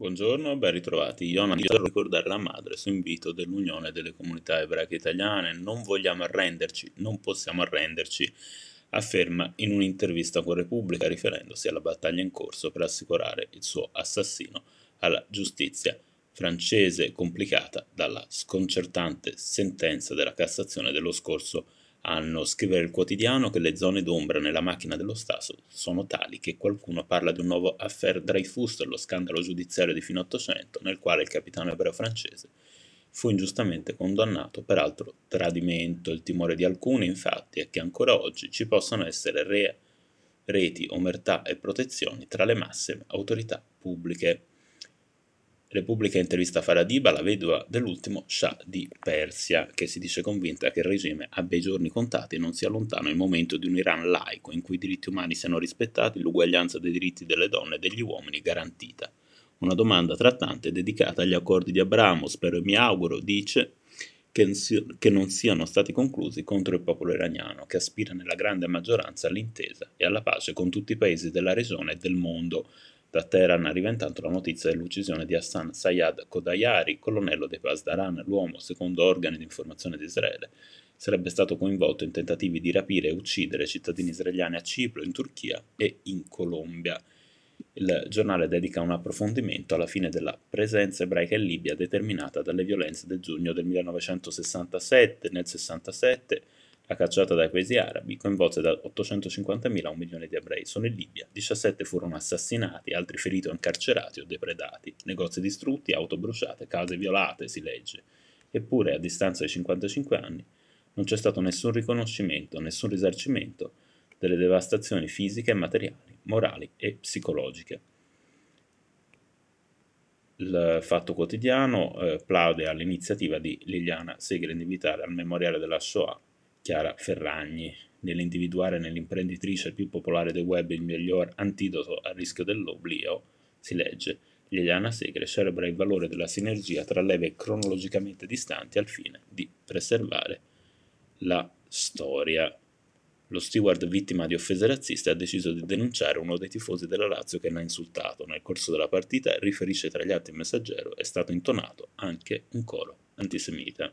Buongiorno, ben ritrovati. Iona per ricordare la madre su invito dell'Unione delle Comunità Ebraiche Italiane. Non vogliamo arrenderci, non possiamo arrenderci, afferma in un'intervista con Repubblica riferendosi alla battaglia in corso per assicurare il suo assassino alla giustizia francese complicata dalla sconcertante sentenza della Cassazione dello scorso anno scrivere il quotidiano che le zone d'ombra nella macchina dello Stato sono tali che qualcuno parla di un nuovo affair Dreyfus, lo scandalo giudiziario di fine Ottocento, nel quale il capitano ebreo francese fu ingiustamente condannato per altro tradimento. Il timore di alcuni, infatti, è che ancora oggi ci possano essere re- reti, omertà e protezioni tra le massime autorità pubbliche. Repubblica intervista Faradiba, la vedova dell'ultimo Shah di Persia, che si dice convinta che il regime abbia i giorni contati e non sia lontano il momento di un Iran laico in cui i diritti umani siano rispettati, l'uguaglianza dei diritti delle donne e degli uomini garantita. Una domanda trattante dedicata agli accordi di Abramo, spero e mi auguro, dice, che non siano stati conclusi contro il popolo iraniano, che aspira nella grande maggioranza all'intesa e alla pace con tutti i paesi della regione e del mondo da Teheran arriva intanto la notizia dell'uccisione di Hassan Sayyad Kodayari, colonnello dei Pasdaran, l'uomo, secondo organi di informazione di Israele, sarebbe stato coinvolto in tentativi di rapire e uccidere cittadini israeliani a Cipro, in Turchia e in Colombia. Il giornale dedica un approfondimento alla fine della presenza ebraica in Libia determinata dalle violenze del giugno del 1967. Nel 67 la cacciata dai paesi arabi coinvolse da 850.000 a un milione di ebrei. Solo in Libia 17 furono assassinati, altri feriti o incarcerati o depredati, negozi distrutti, auto bruciate, case violate, si legge. Eppure, a distanza di 55 anni, non c'è stato nessun riconoscimento, nessun risarcimento delle devastazioni fisiche materiali, morali e psicologiche. Il Fatto Quotidiano eh, plaude all'iniziativa di Liliana Segre di invitare al memoriale della Shoah Chiara Ferragni, nell'individuare nell'imprenditrice più popolare del web il miglior antidoto al rischio dell'oblio, si legge Liliana Segre celebra il valore della sinergia tra leve cronologicamente distanti al fine di preservare la storia. Lo steward vittima di offese razziste ha deciso di denunciare uno dei tifosi della Lazio che l'ha insultato. Nel corso della partita, riferisce tra gli atti il messaggero, è stato intonato anche un coro antisemita.